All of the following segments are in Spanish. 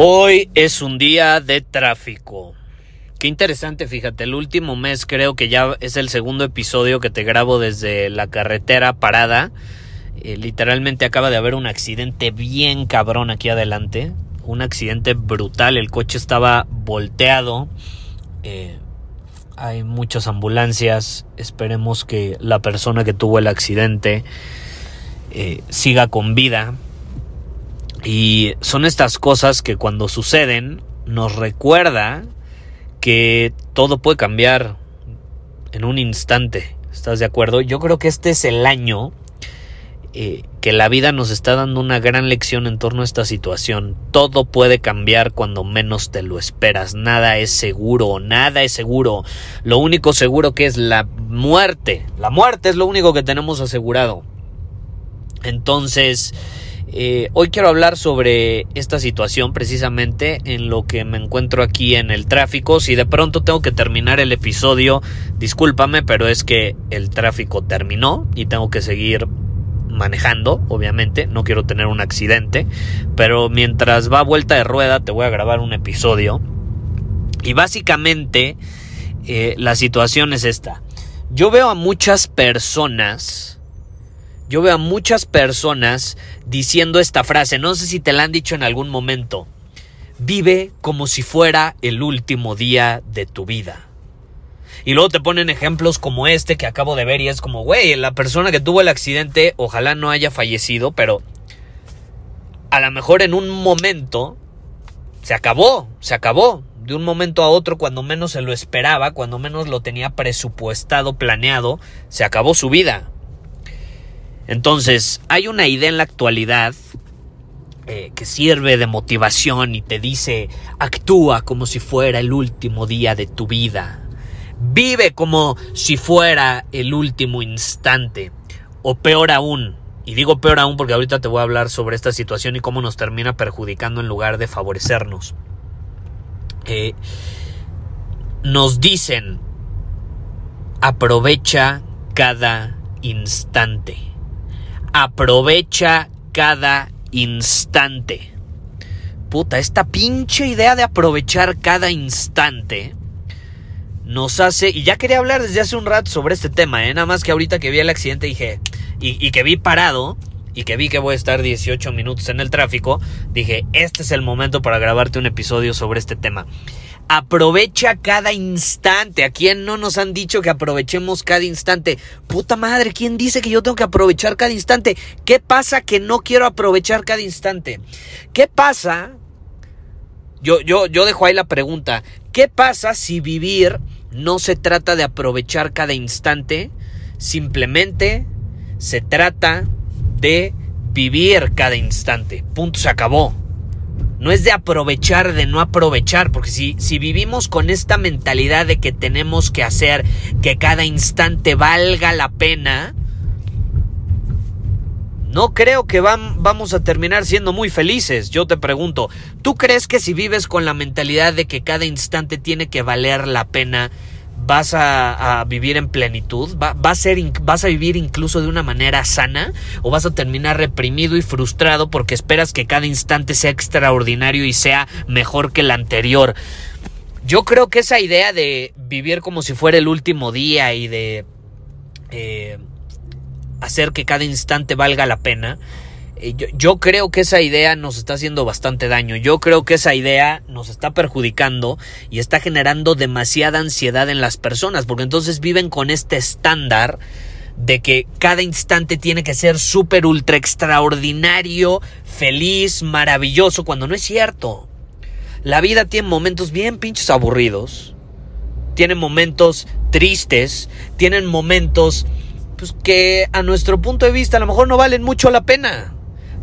Hoy es un día de tráfico. Qué interesante, fíjate, el último mes creo que ya es el segundo episodio que te grabo desde la carretera parada. Eh, literalmente acaba de haber un accidente bien cabrón aquí adelante. Un accidente brutal, el coche estaba volteado. Eh, hay muchas ambulancias. Esperemos que la persona que tuvo el accidente eh, siga con vida. Y son estas cosas que cuando suceden nos recuerda que todo puede cambiar en un instante. ¿Estás de acuerdo? Yo creo que este es el año eh, que la vida nos está dando una gran lección en torno a esta situación. Todo puede cambiar cuando menos te lo esperas. Nada es seguro, nada es seguro. Lo único seguro que es la muerte. La muerte es lo único que tenemos asegurado. Entonces, eh, hoy quiero hablar sobre esta situación precisamente en lo que me encuentro aquí en el tráfico. Si de pronto tengo que terminar el episodio, discúlpame, pero es que el tráfico terminó y tengo que seguir manejando, obviamente, no quiero tener un accidente, pero mientras va vuelta de rueda te voy a grabar un episodio. Y básicamente eh, la situación es esta. Yo veo a muchas personas yo veo a muchas personas diciendo esta frase, no sé si te la han dicho en algún momento, vive como si fuera el último día de tu vida. Y luego te ponen ejemplos como este que acabo de ver y es como, güey, la persona que tuvo el accidente ojalá no haya fallecido, pero a lo mejor en un momento se acabó, se acabó. De un momento a otro, cuando menos se lo esperaba, cuando menos lo tenía presupuestado, planeado, se acabó su vida. Entonces, hay una idea en la actualidad eh, que sirve de motivación y te dice, actúa como si fuera el último día de tu vida. Vive como si fuera el último instante. O peor aún, y digo peor aún porque ahorita te voy a hablar sobre esta situación y cómo nos termina perjudicando en lugar de favorecernos. Eh, nos dicen, aprovecha cada instante. Aprovecha cada instante. Puta, esta pinche idea de aprovechar cada instante nos hace, y ya quería hablar desde hace un rato sobre este tema, ¿eh? nada más que ahorita que vi el accidente dije, y, y que vi parado, y que vi que voy a estar 18 minutos en el tráfico, dije, este es el momento para grabarte un episodio sobre este tema. Aprovecha cada instante. ¿A quién no nos han dicho que aprovechemos cada instante? Puta madre, ¿quién dice que yo tengo que aprovechar cada instante? ¿Qué pasa que no quiero aprovechar cada instante? ¿Qué pasa? Yo, yo, yo dejo ahí la pregunta. ¿Qué pasa si vivir no se trata de aprovechar cada instante? Simplemente se trata de vivir cada instante. Punto, se acabó. No es de aprovechar, de no aprovechar, porque si, si vivimos con esta mentalidad de que tenemos que hacer que cada instante valga la pena, no creo que vamos a terminar siendo muy felices. Yo te pregunto, ¿tú crees que si vives con la mentalidad de que cada instante tiene que valer la pena, vas a, vivir en plenitud, va, a ser, vas a vivir incluso de una manera sana o vas a terminar reprimido y frustrado porque esperas que cada instante sea extraordinario y sea mejor que el anterior. Yo creo que esa idea de vivir como si fuera el último día y de eh, hacer que cada instante valga la pena Eh, yo, creo que esa idea nos está haciendo bastante daño. Yo creo que esa idea nos está perjudicando y está generando demasiada ansiedad en las personas, porque entonces viven con este estándar de que cada instante tiene que ser súper ultra extraordinario, feliz, maravilloso, cuando no es cierto. La vida tiene momentos bien pinches aburridos, tiene momentos tristes, tienen momentos pues, que a nuestro punto de vista a lo mejor no valen mucho la pena.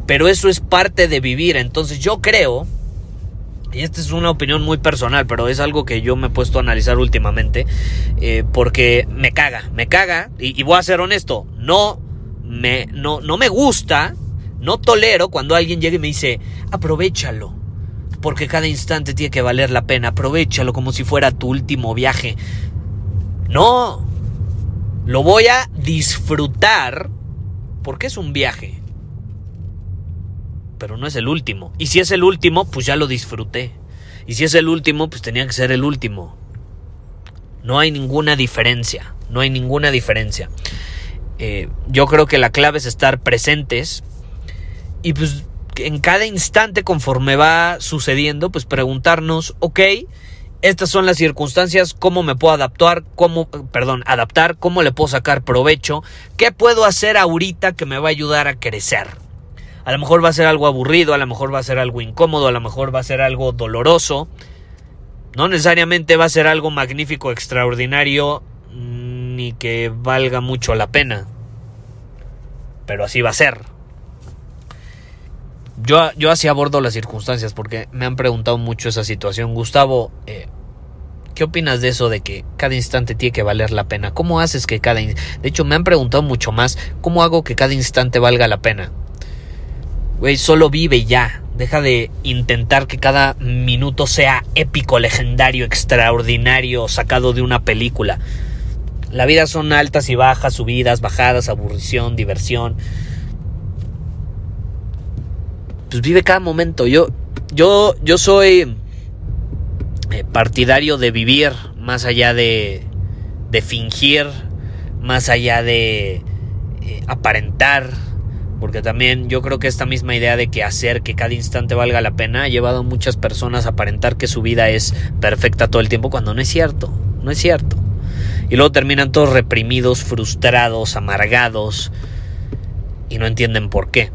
Pero eso es parte de vivir. Entonces yo creo, y esta es una opinión muy personal, pero es algo que yo me he puesto a analizar últimamente, eh, porque me caga, me caga, y, voy a ser honesto, no me, no, no me gusta, no tolero cuando alguien llega y me dice, aprovechalo, porque cada instante tiene que valer la pena, aprovechalo como si fuera tu último viaje. No, lo voy a disfrutar porque es un viaje pero no es el último. Y si es el último, pues ya lo disfruté. Y si es el último, pues tenía que ser el último. No hay ninguna diferencia. No hay ninguna diferencia. Eh, yo creo que la clave es estar presentes. Y pues en cada instante, conforme va sucediendo, pues preguntarnos, ok, estas son las circunstancias, cómo me puedo adaptar, cómo, perdón, adaptar, cómo le puedo sacar provecho, qué puedo hacer ahorita que me va a ayudar a crecer. A lo mejor va a ser algo aburrido, a lo mejor va a ser algo incómodo, a lo mejor va a ser algo doloroso. No necesariamente va a ser algo magnífico, extraordinario, ni que valga mucho la pena. Pero así va a ser. Yo, yo así abordo las circunstancias porque me han preguntado mucho esa situación. Gustavo, eh, ¿qué opinas de eso de que cada instante tiene que valer la pena? ¿Cómo haces que cada... De hecho, me han preguntado mucho más, ¿cómo hago que cada instante valga la pena? Güey, solo vive ya. Deja de intentar que cada minuto sea épico, legendario, extraordinario, sacado de una película. La vida son altas y bajas, subidas, bajadas, aburrición, diversión. Pues vive cada momento. Yo, yo, yo soy eh, partidario de vivir más allá de, de fingir, más allá de eh, aparentar porque también yo creo que esta misma idea de que hacer que cada instante valga la pena ha llevado a muchas personas a aparentar que su vida es perfecta todo el tiempo cuando no es cierto, no es cierto. Y luego terminan todos reprimidos, frustrados, amargados y no entienden por qué.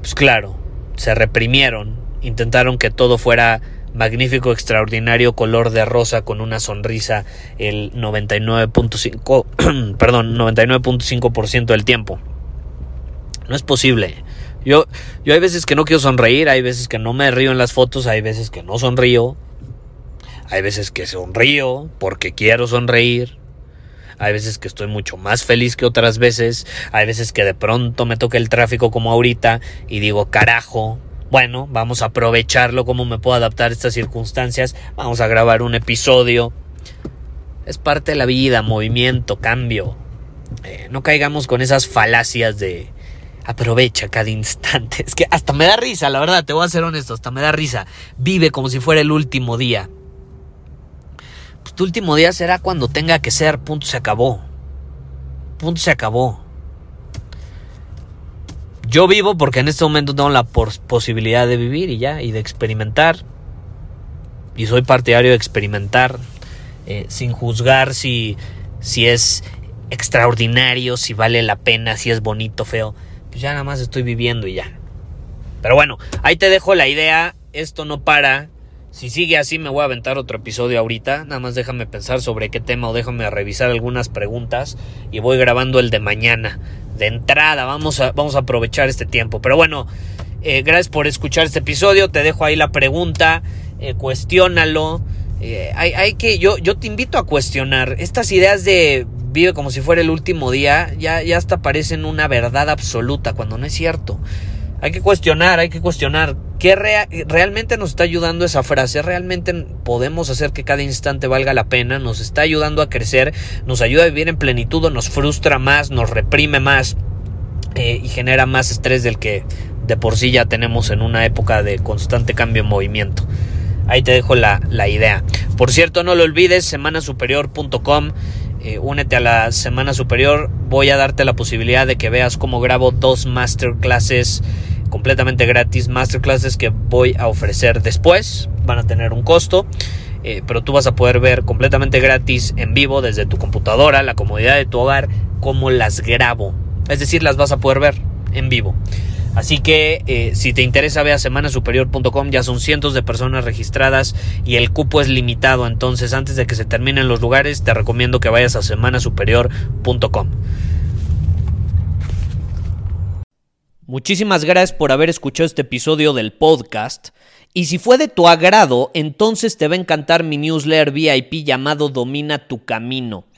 Pues claro, se reprimieron, intentaron que todo fuera magnífico, extraordinario, color de rosa con una sonrisa el 99.5, perdón, 99.5% del tiempo. No es posible. Yo, yo hay veces que no quiero sonreír, hay veces que no me río en las fotos, hay veces que no sonrío, hay veces que sonrío porque quiero sonreír, hay veces que estoy mucho más feliz que otras veces, hay veces que de pronto me toca el tráfico como ahorita y digo, carajo, bueno, vamos a aprovecharlo, cómo me puedo adaptar a estas circunstancias, vamos a grabar un episodio. Es parte de la vida, movimiento, cambio. Eh, no caigamos con esas falacias de Aprovecha cada instante. Es que hasta me da risa, la verdad, te voy a ser honesto, hasta me da risa. Vive como si fuera el último día. Pues tu último día será cuando tenga que ser, punto se acabó. Punto se acabó. Yo vivo porque en este momento tengo la posibilidad de vivir y ya, y de experimentar. Y soy partidario de experimentar eh, sin juzgar si, si es extraordinario, si vale la pena, si es bonito, feo pues ya nada más estoy viviendo y ya. Pero bueno, ahí te dejo la idea, esto no para. Si sigue así me voy a aventar otro episodio ahorita, nada más déjame pensar sobre qué tema o déjame revisar algunas preguntas y voy grabando el de mañana. De entrada, vamos a, vamos a aprovechar este tiempo. Pero bueno, eh, gracias por escuchar este episodio, te dejo ahí la pregunta, eh, cuestiónalo. Eh, hay, hay, que, yo, yo te invito a cuestionar estas ideas de vive como si fuera el último día, ya, ya hasta parecen una verdad absoluta, cuando no es cierto. Hay que cuestionar, hay que cuestionar. ¿Qué realmente nos está ayudando esa frase? ¿Realmente podemos hacer que cada instante valga la pena? ¿Nos está ayudando a crecer? ¿Nos ayuda a vivir en plenitud o nos frustra más? ¿Nos reprime más? Eh, y genera más estrés del que de por sí ya tenemos en una época de constante cambio en movimiento. Ahí te dejo la, la idea. Por cierto, no lo olvides, semanasuperior.com eh, únete a la semana superior. Voy a darte la posibilidad de que veas cómo grabo dos masterclasses completamente gratis. Masterclasses que voy a ofrecer después. Van a tener un costo. Eh, pero tú vas a poder ver completamente gratis en vivo desde tu computadora, la comodidad de tu hogar, cómo las grabo. Es decir, las vas a poder ver en vivo. Así que eh, si te interesa ve a semanasuperior.com, ya son cientos de personas registradas y el cupo es limitado, entonces antes de que se terminen los lugares te recomiendo que vayas a semanasuperior.com. Muchísimas gracias por haber escuchado este episodio del podcast. Y si fue de tu agrado, entonces te va a encantar mi newsletter VIP llamado Domina tu Camino.